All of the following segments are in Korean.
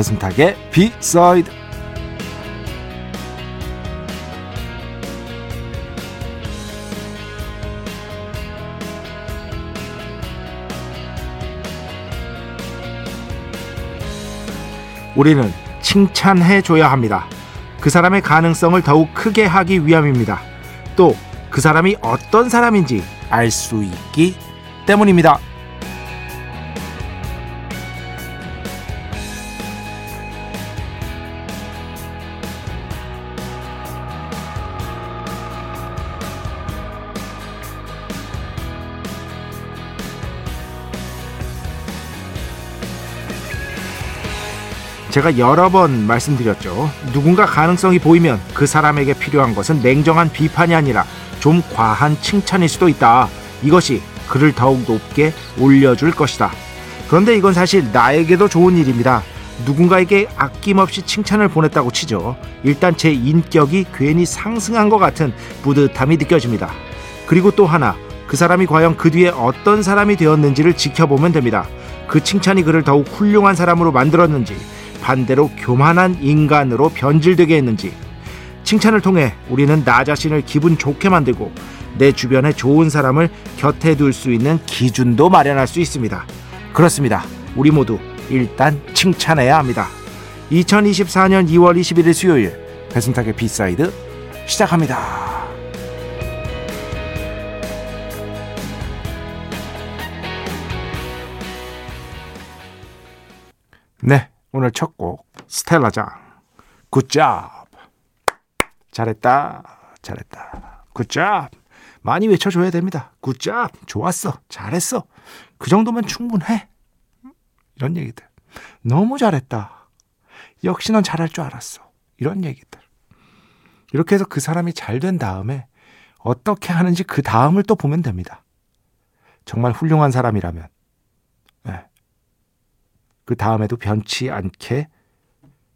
배승탁의 비사이드 우리는 칭찬해 줘야 합니다. 그 사람의 가능성을 더욱 크게 하기 위함입니다. 또 그 사람이 어떤 사람인지 알 수 있기 때문입니다. 제가 여러 번 말씀드렸죠. 누군가 가능성이 보이면 그 사람에게 필요한 것은 냉정한 비판이 아니라 좀 과한 칭찬일 수도 있다. 이것이 그를 더욱 높게 올려줄 것이다. 그런데 이건 사실 나에게도 좋은 일입니다. 누군가에게 아낌없이 칭찬을 보냈다고 치죠. 일단 제 인격이 괜히 상승한 것 같은 뿌듯함이 느껴집니다. 그리고 또 하나, 그 사람이 과연 그 뒤에 어떤 사람이 되었는지를 지켜보면 됩니다. 그 칭찬이 그를 더욱 훌륭한 사람으로 만들었는지, 반대로 교만한 인간으로 변질되게 했는지 칭찬을 통해 우리는 나 자신을 기분 좋게 만들고 내 주변에 좋은 사람을 곁에 둘 수 있는 기준도 마련할 수 있습니다. 그렇습니다. 우리 모두 일단 칭찬해야 합니다. 2024년 2월 21일 수요일 배순탁의 B side 시작합니다. 네, 오늘 첫 곡 스텔라장. 굿잡 잘했다. 잘했다. 굿잡 많이 외쳐줘야 됩니다. 굿잡 좋았어. 잘했어. 그 정도면 충분해. 이런 얘기들. 너무 잘했다. 역시 넌 잘할 줄 알았어. 이런 얘기들. 이렇게 해서 그 사람이 잘 된 다음에 어떻게 하는지 그 다음을 또 보면 됩니다. 정말 훌륭한 사람이라면. 네. 그 다음에도 변치 않게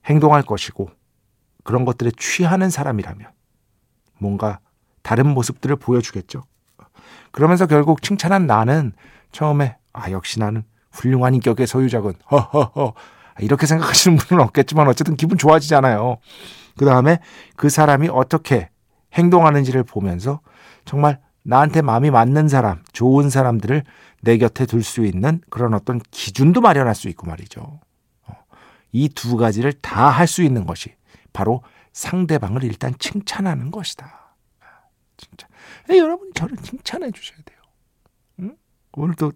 행동할 것이고 그런 것들에 취하는 사람이라면 뭔가 다른 모습들을 보여주겠죠. 그러면서 결국 칭찬한 나는 처음에 아 역시 나는 훌륭한 인격의 소유자군 허허허 이렇게 생각하시는 분은 없겠지만 어쨌든 기분 좋아지잖아요. 그 다음에 그 사람이 어떻게 행동하는지를 보면서 정말 나한테 마음이 맞는 사람, 좋은 사람들을 내 곁에 둘 수 있는 그런 어떤 기준도 마련할 수 있고 말이죠. 어, 이두 가지를 다 할 수 있는 것이 바로 상대방을 일단 칭찬하는 것이다. 진짜. 네, 여러분 저를 칭찬해 주셔야 돼요. 응? 오늘도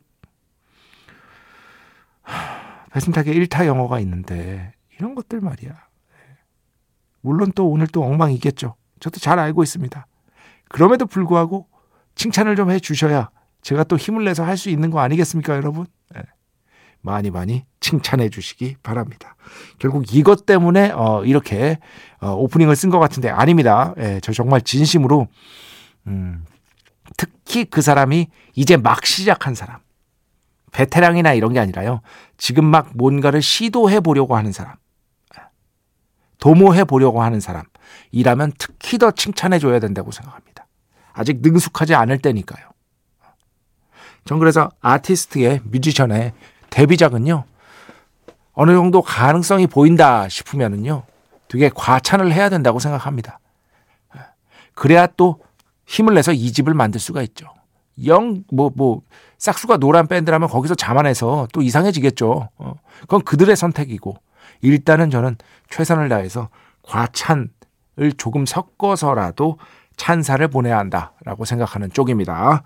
배승탁의 1타 영어가 있는데 이런 것들 말이야. 네. 물론 또 오늘 또 엉망이겠죠. 저도 잘 알고 있습니다. 그럼에도 불구하고 칭찬을 좀 해 주셔야 제가 또 힘을 내서 할 수 있는 거 아니겠습니까, 여러분? 네. 많이 많이 칭찬해 주시기 바랍니다. 결국 이것 때문에 어, 이렇게 어, 오프닝을 쓴 것 같은데 아닙니다. 예, 저 정말 진심으로 음, 특히 그 사람이 이제 막 시작한 사람, 베테랑이나 이런 게 아니라요. 지금 막 뭔가를 시도해 보려고 하는 사람, 도모해 보려고 하는 사람이라면 특히 더 칭찬해 줘야 된다고 생각합니다. 아직 능숙하지 않을 때니까요. 전 그래서 아티스트의 뮤지션의 데뷔작은요. 어느 정도 가능성이 보인다 싶으면은요. 되게 과찬을 해야 된다고 생각합니다. 그래야 또 힘을 내서 2집을 만들 수가 있죠. 영, 뭐, 뭐, 싹수가 노란 밴드라면 거기서 자만해서 또 이상해지겠죠. 어, 그건 그들의 선택이고, 일단은 저는 최선을 다해서 과찬을 조금 섞어서라도 찬사를 보내야 한다라고 생각하는 쪽입니다.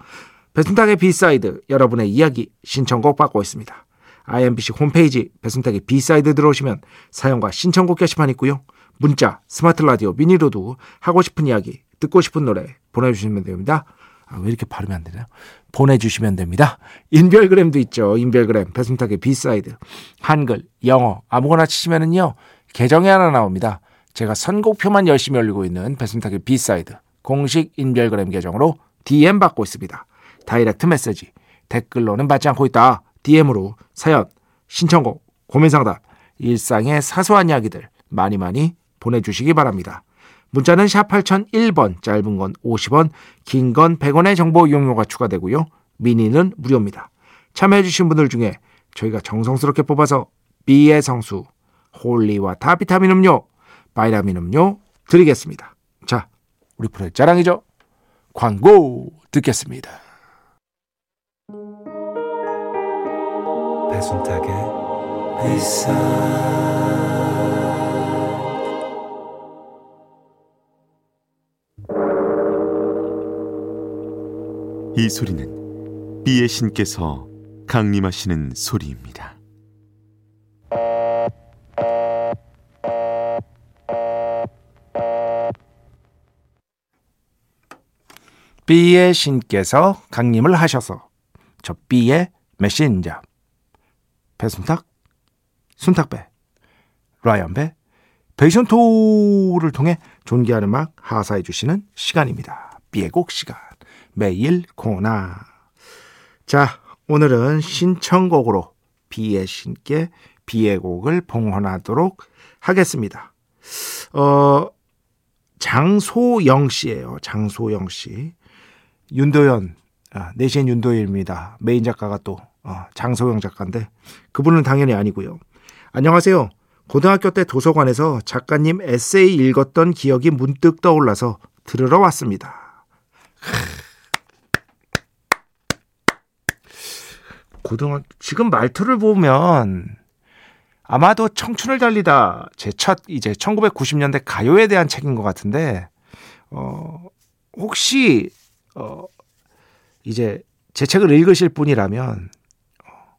배순탁의 B side 여러분의 이야기 신청곡 받고 있습니다. iMBC 홈페이지 배순탁의 B side 들어오시면 사연과 신청곡 게시판 있고요. 문자, 스마트 라디오, 미니로도 하고 싶은 이야기, 듣고 싶은 노래 보내주시면 됩니다. 아, 왜 이렇게 발음이 안 되나요? 보내주시면 됩니다. 인별그램도 있죠. 인별그램 배순탁의 B side 한글, 영어 아무거나 치시면은요 계정이 하나 나옵니다. 제가 선곡표만 열심히 올리고 있는 배순탁의 B side 공식 인별그램 계정으로 DM 받고 있습니다. direct message 댓글로는 받지 않고 있다. DM으로 사연, 신청곡, 고민상담, 일상의 사소한 이야기들 많이 많이 보내주시기 바랍니다. 문자는 샵 8001번, 짧은 건 50원, 긴 건 100원의 정보 이용료가 추가되고요. 미니는 무료입니다. 참여해주신 분들 중에 저희가 정성스럽게 뽑아서 B의 성수, holy water 비타민 음료, 바이라민 음료 드리겠습니다. 자, 우리 프로의 자랑이죠. 광고 듣겠습니다. 배순탁의 회사 이 소리는 비의 신께서 강림하시는 소리입니다. B의 신께서 강림을 하셔서 저 B의 메신저 배순탁, 순탁배, 라이언배, 베이션토를 통해 존귀한 음악 하사해 주시는 시간입니다. B의 곡 시간 매일 코나 자 오늘은 신청곡으로 B의 신께 B의 곡을 봉헌하도록 하겠습니다. 어 장소영 씨예요. 장소영 씨. 윤도현, 아, 내신 윤도현입니다. 메인 작가가 또 어, 장소영 작가인데 그분은 당연히 아니고요. 안녕하세요. 고등학교 때 도서관에서 작가님 에세이 읽었던 기억이 문득 떠올라서 들으러 왔습니다. 고등학 지금 말투를 보면 아마도 청춘을 달리다 제 첫 이제 1990년대 가요에 대한 책인 것 같은데 어 혹시 어 이제 제 책을 읽으실 분이라면 어,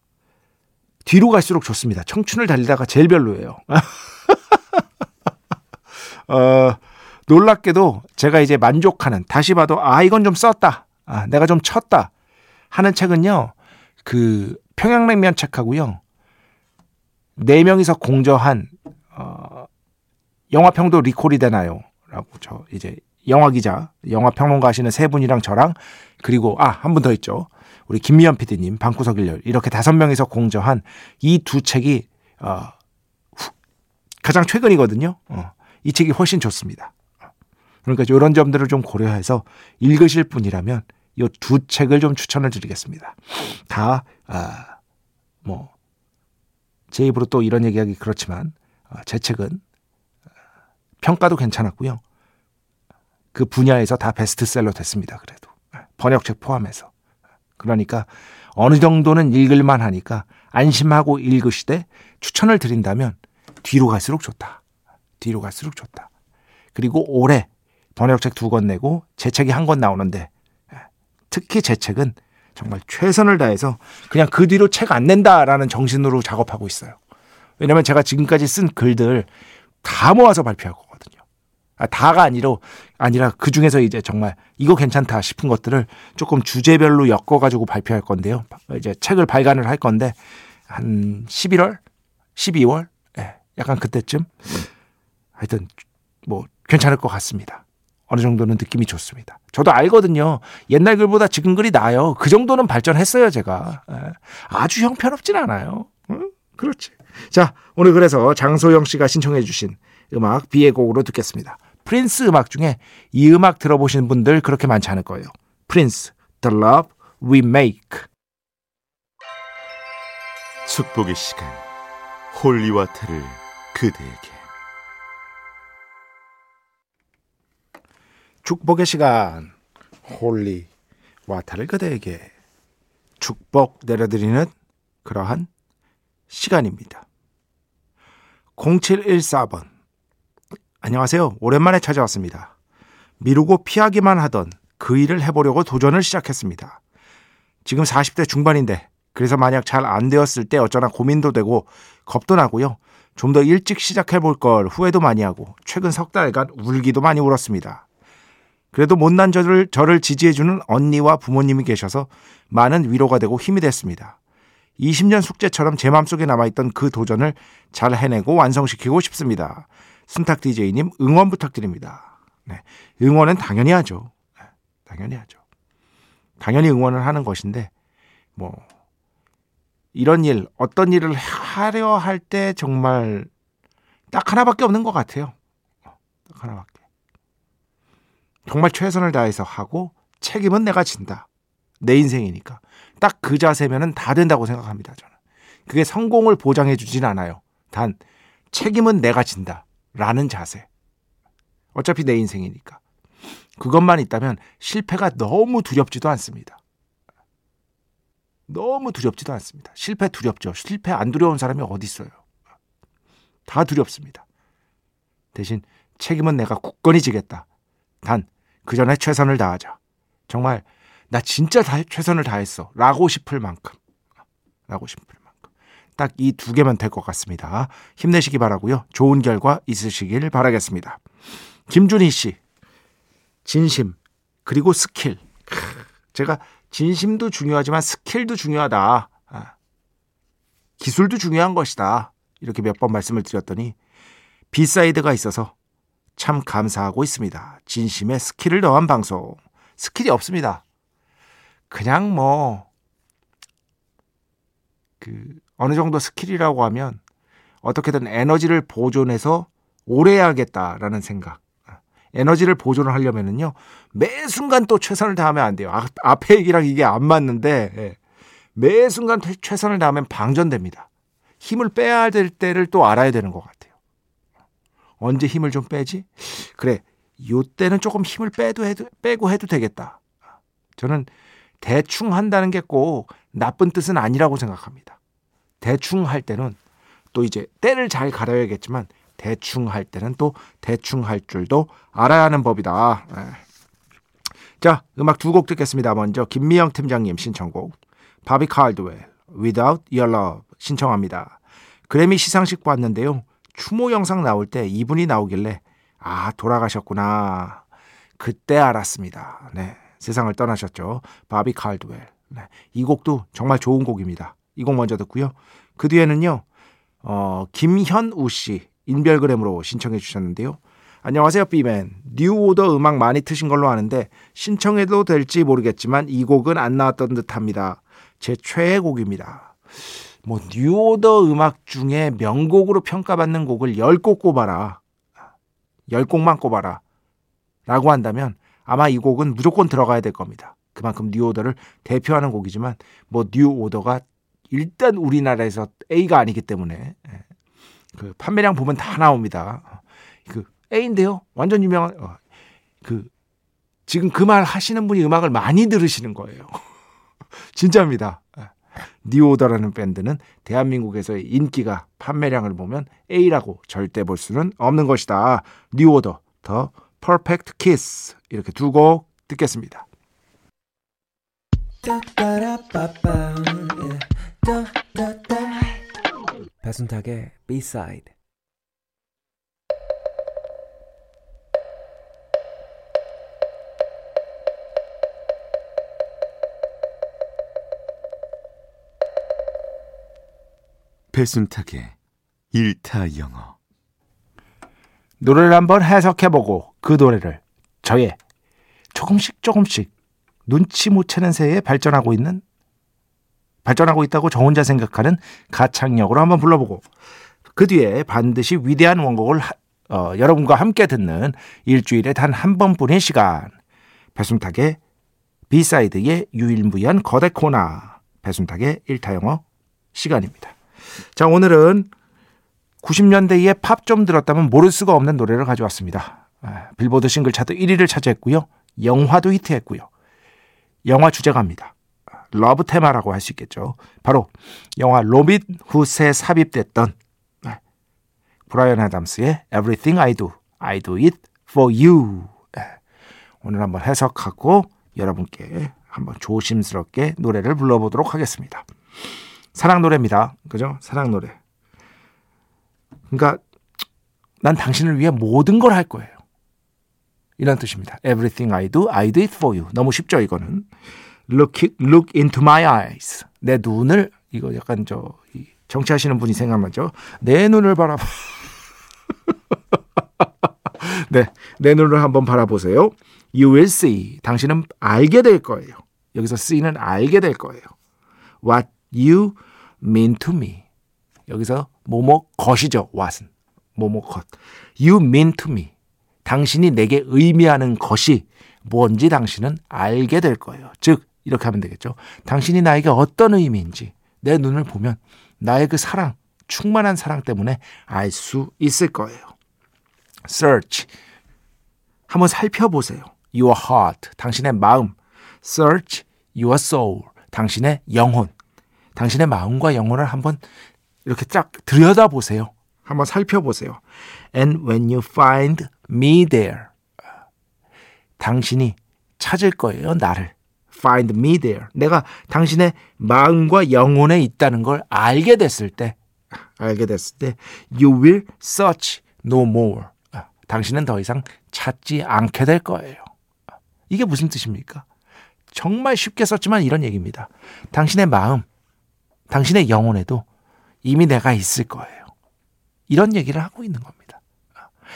뒤로 갈수록 좋습니다. 청춘을 달리다가 제일 별로예요. 어, 놀랍게도 제가 이제 만족하는 다시 봐도 아 이건 좀 썼다. 아, 내가 좀 쳤다 하는 책은요. 그 평양냉면 책하고요. 네 명이서 공저한 어, 영화 평도 리콜이 되나요?라고 저 이제 영화 기자, 영화 평론가 하시는 세 분이랑 저랑 그리고 아 한 분 더 있죠. 우리 김미연 PD님, 방구석 일열 이렇게 다섯 명이서 공저한 이 두 책이 어, 후, 가장 최근이거든요. 어, 이 책이 훨씬 좋습니다. 그러니까 이런 점들을 좀 고려해서 읽으실 분이라면 이 두 책을 좀 추천을 드리겠습니다. 다, 아, 뭐, 제 입으로 또 이런 얘기하기 그렇지만, 어, 제 책은 어, 평가도 괜찮았고요. 그 분야에서 다 베스트셀러 됐습니다. 그래도. 번역책 포함해서. 그러니까 어느 정도는 읽을만 하니까 안심하고 읽으시되 추천을 드린다면 뒤로 갈수록 좋다. 뒤로 갈수록 좋다. 그리고 올해 번역책 두 권 내고 제 책이 한 권 나오는데 특히 제 책은 정말 최선을 다해서 그냥 그 뒤로 책 안 낸다라는 정신으로 작업하고 있어요. 왜냐면 제가 지금까지 쓴 글들 다 모아서 거거든요. 아, 다가 아니라 아니라 그 중에서 이제 정말 이거 괜찮다 싶은 것들을 조금 주제별로 엮어가지고 발표할 건데요. 이제 책을 발간을 할 건데 한 11월, 12월, 예, 약간 그때쯤 하여튼 뭐 괜찮을 것 같습니다. 어느 정도는 느낌이 좋습니다. 저도 알거든요. 옛날 글보다 지금 글이 나아요. 그 정도는 발전했어요, 제가. 예. 아주 형편없진 않아요. 응? 그렇지. 자, 오늘 그래서 장소영 씨가 신청해 주신 음악 B의 곡으로 듣겠습니다. 프린스 음악 중에 이 음악 들어보신 분들 그렇게 많지 않을 거예요. 프린스, The Love We Make. 축복의 시간 holy water를 그대에게 축복의 시간 holy water를 그대에게 축복 내려드리는 그러한 시간입니다. 0714번 안녕하세요. 오랜만에 찾아왔습니다. 미루고 피하기만 하던 그 일을 해보려고 도전을 시작했습니다. 지금 40대 중반인데 그래서 만약 잘 안 되었을 때 어쩌나 고민도 되고 겁도 나고요. 좀 더 일찍 시작해 볼 걸 후회도 많이 하고 최근 석 달간 울기도 많이 울었습니다. 그래도 못난 저를 저를 지지해 주는 언니와 부모님이 계셔서 많은 위로가 되고 힘이 됐습니다. 20년 숙제처럼 제 마음속에 남아있던 그 도전을 잘 해내고 완성시키고 싶습니다. 순탁 DJ님 응원 부탁드립니다. 네, 응원은 당연히 하죠. 네, 당연히 하죠. 당연히 응원을 하는 것인데 뭐 이런 일 어떤 일을 하려 할 때 정말 딱 하나밖에 없는 것 같아요. 딱 하나밖에. 정말 최선을 다해서 하고 책임은 내가 진다. 내 인생이니까. 딱 그 자세면은 다 된다고 생각합니다. 저는. 그게 성공을 보장해 주진 않아요. 단 책임은 내가 진다. 라는 자세. 어차피 내 인생이니까. 그것만 있다면 실패가 너무 두렵지도 않습니다. 너무 두렵지도 않습니다. 실패 두렵죠. 실패 안 두려운 사람이 어디 있어요. 다 두렵습니다. 대신 책임은 내가 굳건히 지겠다. 단, 그 전에 최선을 다하자. 정말, 나 진짜 다, 최선을 다했어. 라고 싶을 만큼. 라고 싶을 만큼. 딱 이 두 개면 될것 같습니다. 힘내시기 바라고요. 좋은 결과 있으시길 바라겠습니다. 김준희 씨. 진심. 그리고 스킬. 제가 진심도 중요하지만 skill도 중요하다. 아, 기술도 중요한 것이다. 이렇게 몇 번 말씀을 드렸더니 B side가 있어서 참 감사하고 있습니다. 진심에 skill을 더한 방송. skill이 없습니다. 그냥 뭐, 그, 어느 정도 skill이라고 하면 어떻게든 에너지를 보존해서 오래 해야겠다라는 생각. 에너지를 보존을 하려면은요, 매 순간 또 최선을 다하면 안 돼요. 아, 앞에 얘기랑 이게 안 맞는데, 예. 매 순간 최선을 다하면 방전됩니다. 힘을 빼야 될 때를 또 알아야 되는 것 같아요. 언제 힘을 좀 빼지? 그래, 요 때는 조금 힘을 빼도 해도, 빼고 해도 되겠다. 저는 대충 한다는 게 꼭 나쁜 뜻은 아니라고 생각합니다. 대충 할 때는 또 이제 때를 잘 가려야겠지만 대충 할 때는 또 대충 할 줄도 알아야 하는 법이다. 네. 자, 음악 두 곡 듣겠습니다. 먼저 김미영 팀장님 신청곡 바비 칼드웰 Without Your Love 신청합니다. 그래미 시상식 봤는데요. 추모 영상 나올 때 이분이 나오길래 아 돌아가셨구나. 그때 알았습니다. 네, 세상을 떠나셨죠. 바비 칼드웰. 네, 이 곡도 정말 좋은 곡입니다. 이 곡 먼저 듣고요. 그 뒤에는요. 어, 김현우 씨 인별그램으로 신청해 주셨는데요. 안녕하세요, B멘. 뉴 오더 음악 많이 트신 걸로 아는데 신청해도 될지 모르겠지만 이 곡은 안 나왔던 듯합니다. 제 최애 곡입니다. 뭐 뉴 오더 음악 중에 명곡으로 평가받는 곡을 10곡 꼽아라. 10곡만 꼽아라. 라고 한다면 아마 이 곡은 무조건 들어가야 될 겁니다. 그만큼 뉴 오더를 대표하는 곡이지만 뭐 뉴 오더가 일단 우리나라에서 A가 아니기 때문에 예. 그 판매량 보면 다 나옵니다. 그 A인데요. 완전 유명한 어, 그 지금 그 말 하시는 분이 음악을 많이 들으시는 거예요. 진짜입니다. 니오더라는 밴드는 대한민국에서 의 인기가 판매량을 보면 A라고 절대 볼 수는 없는 것이다. 니오더, 더 퍼펙트 키스 이렇게 두 곡 듣겠습니다. 배순탁의 B-side. 배순탁의 일타 영어. 노래를 한번 해석해보고 그 노래를 저의 조금씩 조금씩 눈치 못 채는 새에 발전하고 있는 발전하고 있다고 저 혼자 생각하는 가창력으로 한번 불러보고 그 뒤에 반드시 위대한 원곡을 하, 어, 여러분과 함께 듣는 일주일에 단 한 번뿐인 시간 배순탁의 B side의 유일무이한 거대 코너 배순탁의 일타 영어 시간입니다. 자 오늘은 90년대에 팝 좀 들었다면 모를 수가 없는 노래를 가져왔습니다. 아, 빌보드 싱글 차트 1위를 차지했고요. 영화도 히트했고요. 영화 주제가입니다. love 테마라고 할 수 있겠죠. 바로 영화 로빈 훗에 삽입됐던 네. 브라이언 애담스의 Everything I Do, I Do It For You. 네. 오늘 한번 해석하고 여러분께 한번 조심스럽게 노래를 불러보도록 하겠습니다. 사랑 노래입니다. 그죠? 사랑 노래. 그러니까 난 당신을 위해 모든 걸 할 거예요. 이런 뜻입니다. Everything I do, I do it for you. 너무 쉽죠, 이거는. Look, look into my eyes. 내 눈을 이거 약간 저 정치하시는 분이 생각나죠? 내 눈을 바라봐. 네, 내 눈을 한번 바라보세요. You will see. 당신은 알게 될 거예요. 여기서 see는 알게 될 거예요. What you mean to me. 여기서 뭐뭐 것이죠. what은. 뭐뭐 것. You mean to me. 당신이 내게 의미하는 것이 뭔지 당신은 알게 될 거예요. 즉, 이렇게 하면 되겠죠. 당신이 나에게 어떤 의미인지 내 눈을 보면 나의 그 사랑, 충만한 사랑 때문에 알 수 있을 거예요. search. 한번 살펴보세요. your heart. 당신의 마음. search your soul. 당신의 영혼. 당신의 마음과 영혼을 한번 이렇게 쫙 들여다보세요. 한번 살펴보세요. And when you find me there. 당신이 찾을 거예요, 나를. Find me there. 내가 당신의 마음과 영혼에 있다는 걸 알게 됐을 때, 알게 됐을 때, you will search no more. 당신은 더 이상 찾지 않게 될 거예요. 이게 무슨 뜻입니까? 정말 쉽게 썼지만 이런 얘기입니다. 당신의 마음, 당신의 영혼에도 이미 내가 있을 거예요. 이런 얘기를 하고 있는 겁니다.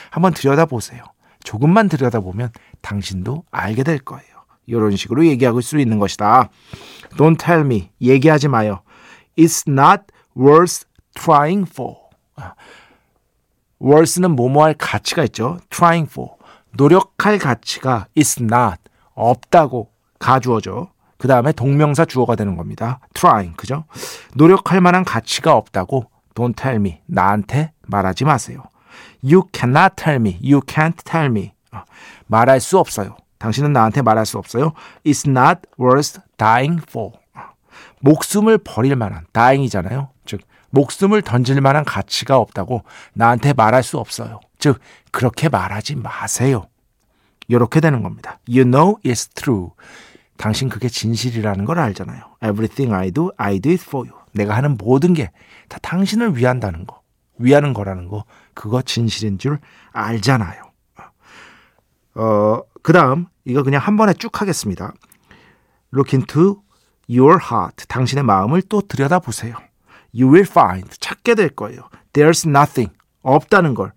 한번 들여다보세요. 조금만 들여다보면 당신도 알게 될 거예요. 이런 식으로 얘기하고 수 있는 것이다. Don't tell me. 얘기하지 마요. It's not worth trying for. worth는 뭐뭐 할 가치가 있죠. trying for. 노력할 가치가 is not. 없다고 가주어죠. 그 다음에 동명사 주어가 되는 겁니다. trying. 그죠? 노력할 만한 가치가 없다고 don't tell me. 나한테 말하지 마세요. You cannot tell me. You can't tell me. 말할 수 없어요. 당신은 나한테 말할 수 없어요. It's not worth dying for. 목숨을 버릴 만한, dying이잖아요. 즉, 목숨을 던질 만한 가치가 없다고 나한테 말할 수 없어요. 즉, 그렇게 말하지 마세요. 이렇게 되는 겁니다. You know it's true. 당신 그게 진실이라는 걸 알잖아요. Everything I do, I do it for you. 내가 하는 모든 게 다 당신을 위한다는 거, 위하는 거라는 거, 그거 진실인 줄 알잖아요. 어, 그 다음, 이거 그냥 한 번에 쭉 하겠습니다. Look into your heart. 당신의 마음을 또 들여다보세요. You will find. 찾게 될 거예요. There's nothing. 없다는 걸.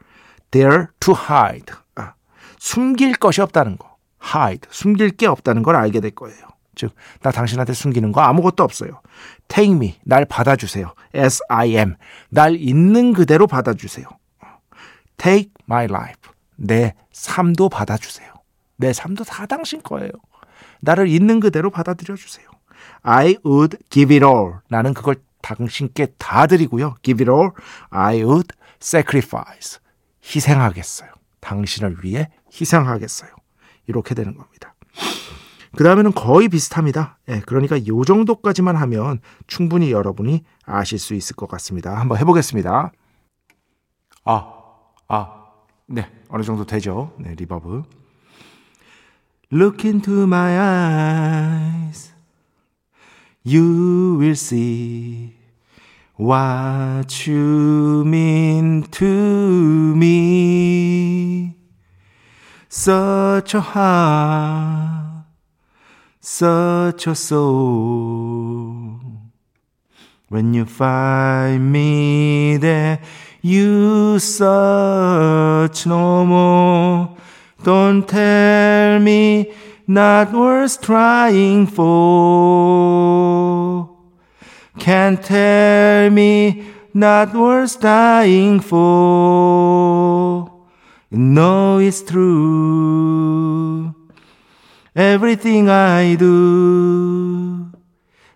There to hide. 아, 숨길 것이 없다는 거. hide. 숨길 게 없다는 걸 알게 될 거예요. 즉, 나 당신한테 숨기는 거 아무것도 없어요. Take me. 날 받아주세요. As I am. 날 있는 그대로 받아주세요. Take my life. 내 삶도 받아주세요. 내 삶도 다 당신 거예요. 나를 있는 그대로 받아들여 주세요. I would give it all. 나는 그걸 당신께 다 드리고요. Give it all. I would sacrifice. 희생하겠어요. 당신을 위해 희생하겠어요. 이렇게 되는 겁니다. 그 다음에는 거의 비슷합니다. 예, 그러니까 이 정도까지만 하면 충분히 여러분이 아실 수 있을 것 같습니다. 한번 해보겠습니다. 아, 아, 네, 어느 정도 되죠? 네, reverb. Look into my eyes. You will see what you mean to me. Such a heart, such a soul. When you find me there, you search no more. Don't tell me not worth trying for. Can't tell me not worth dying for. You know it's true. Everything I do,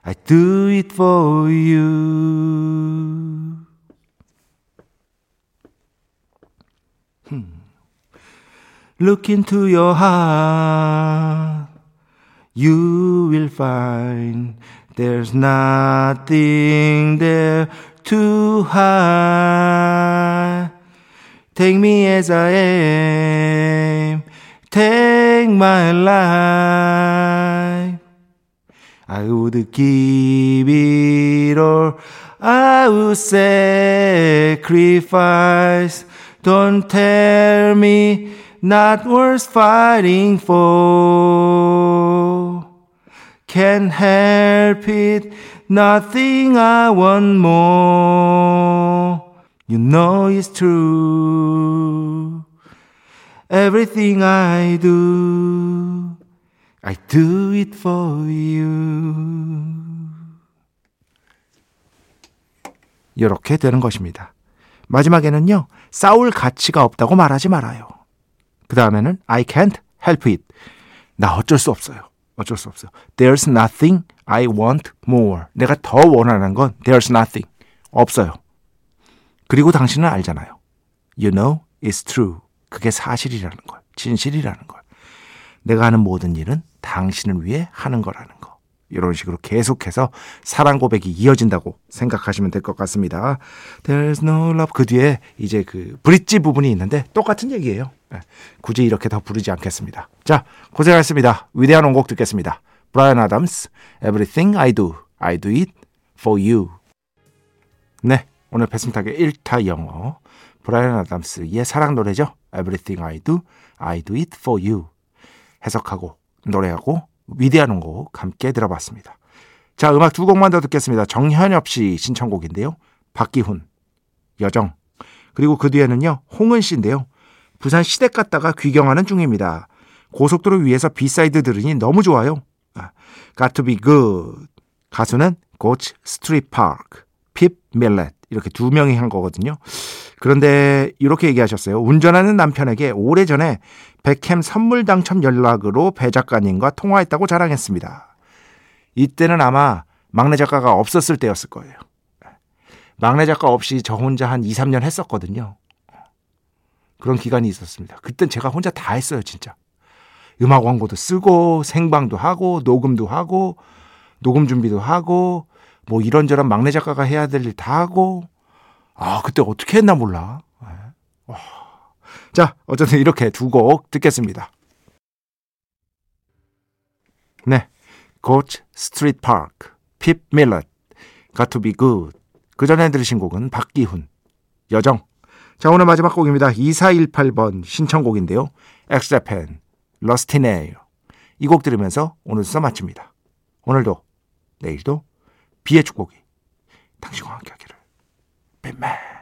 I do it for you. Look into your heart, you will find there's nothing there to hide. Take me as I am, take my life. I would give it all. I would sacrifice. Don't tell me not worth fighting for. Can't help it. Nothing I want more. You know it's true. Everything I do, I do it for you. 이렇게 되는 것입니다. 마지막에는요, 싸울 가치가 없다고 말하지 말아요. 그 다음에는 I can't help it. 나 어쩔 수 없어요. 어쩔 수 없어요. There's nothing I want more. 내가 더 원하는 건 there's nothing. 없어요. 그리고 당신은 알잖아요. You know it's true. 그게 사실이라는 걸. 진실이라는 걸. 내가 하는 모든 일은 당신을 위해 하는 거라는 거. 이런 식으로 계속해서 사랑 고백이 이어진다고 생각하시면 될 것 같습니다. There's no love. 그 뒤에 이제 그 브릿지 부분이 있는데 똑같은 얘기예요. 네, 굳이 이렇게 더 부르지 않겠습니다. 자, 고생하셨습니다. 위대한 원곡 듣겠습니다. 브라이언 아담스, Everything I Do, I Do It For You. 네, 오늘 배승탁의 1타 영어 브라이언 아담스의 사랑 노래죠. Everything I Do, I Do It For You. 해석하고 노래하고 위대한 원곡 함께 들어봤습니다. 자, 음악 두 곡만 더 듣겠습니다. 정현엽 씨 신청곡인데요. 박기훈, 여정. 그리고 그 뒤에는요, 홍은 씨인데요. 부산 시댁 갔다가 귀경하는 중입니다. 고속도로 위에서 B side 들으니 너무 좋아요. 아, Got to be good. 가수는 고치 스트리트 파크, 핍 밀렛 이렇게 두 명이 한 거거든요. 그런데 이렇게 얘기하셨어요. 운전하는 남편에게 오래전에 백햄 선물 당첨 연락으로 배 작가님과 통화했다고 자랑했습니다. 이때는 아마 막내 작가가 없었을 때였을 거예요. 막내 작가 없이 저 혼자 한 2, 3년 했었거든요. 그런 기간이 있었습니다. 그땐 제가 혼자 다 했어요, 진짜. 음악 광고도 쓰고, 생방도 하고, 녹음도 하고, 녹음 준비도 하고, 뭐 이런저런 막내 작가가 해야 될 일 다 하고, 아, 그때 어떻게 했나 몰라. 와. 자, 어쨌든 이렇게 두 곡 듣겠습니다. 네. 고치 스트리트 파크, 핍 밀럿, Got to be good. 그 전에 들으신 곡은 박기훈, 여정. 자, 오늘 마지막 곡입니다. 2418번 신청곡인데요. 엑스제팬, Rusty Nail이네요. 이 곡 들으면서 오늘 수사 마칩니다. 오늘도, 내일도 B의 축복이 당신과 함께 하기를. B멘.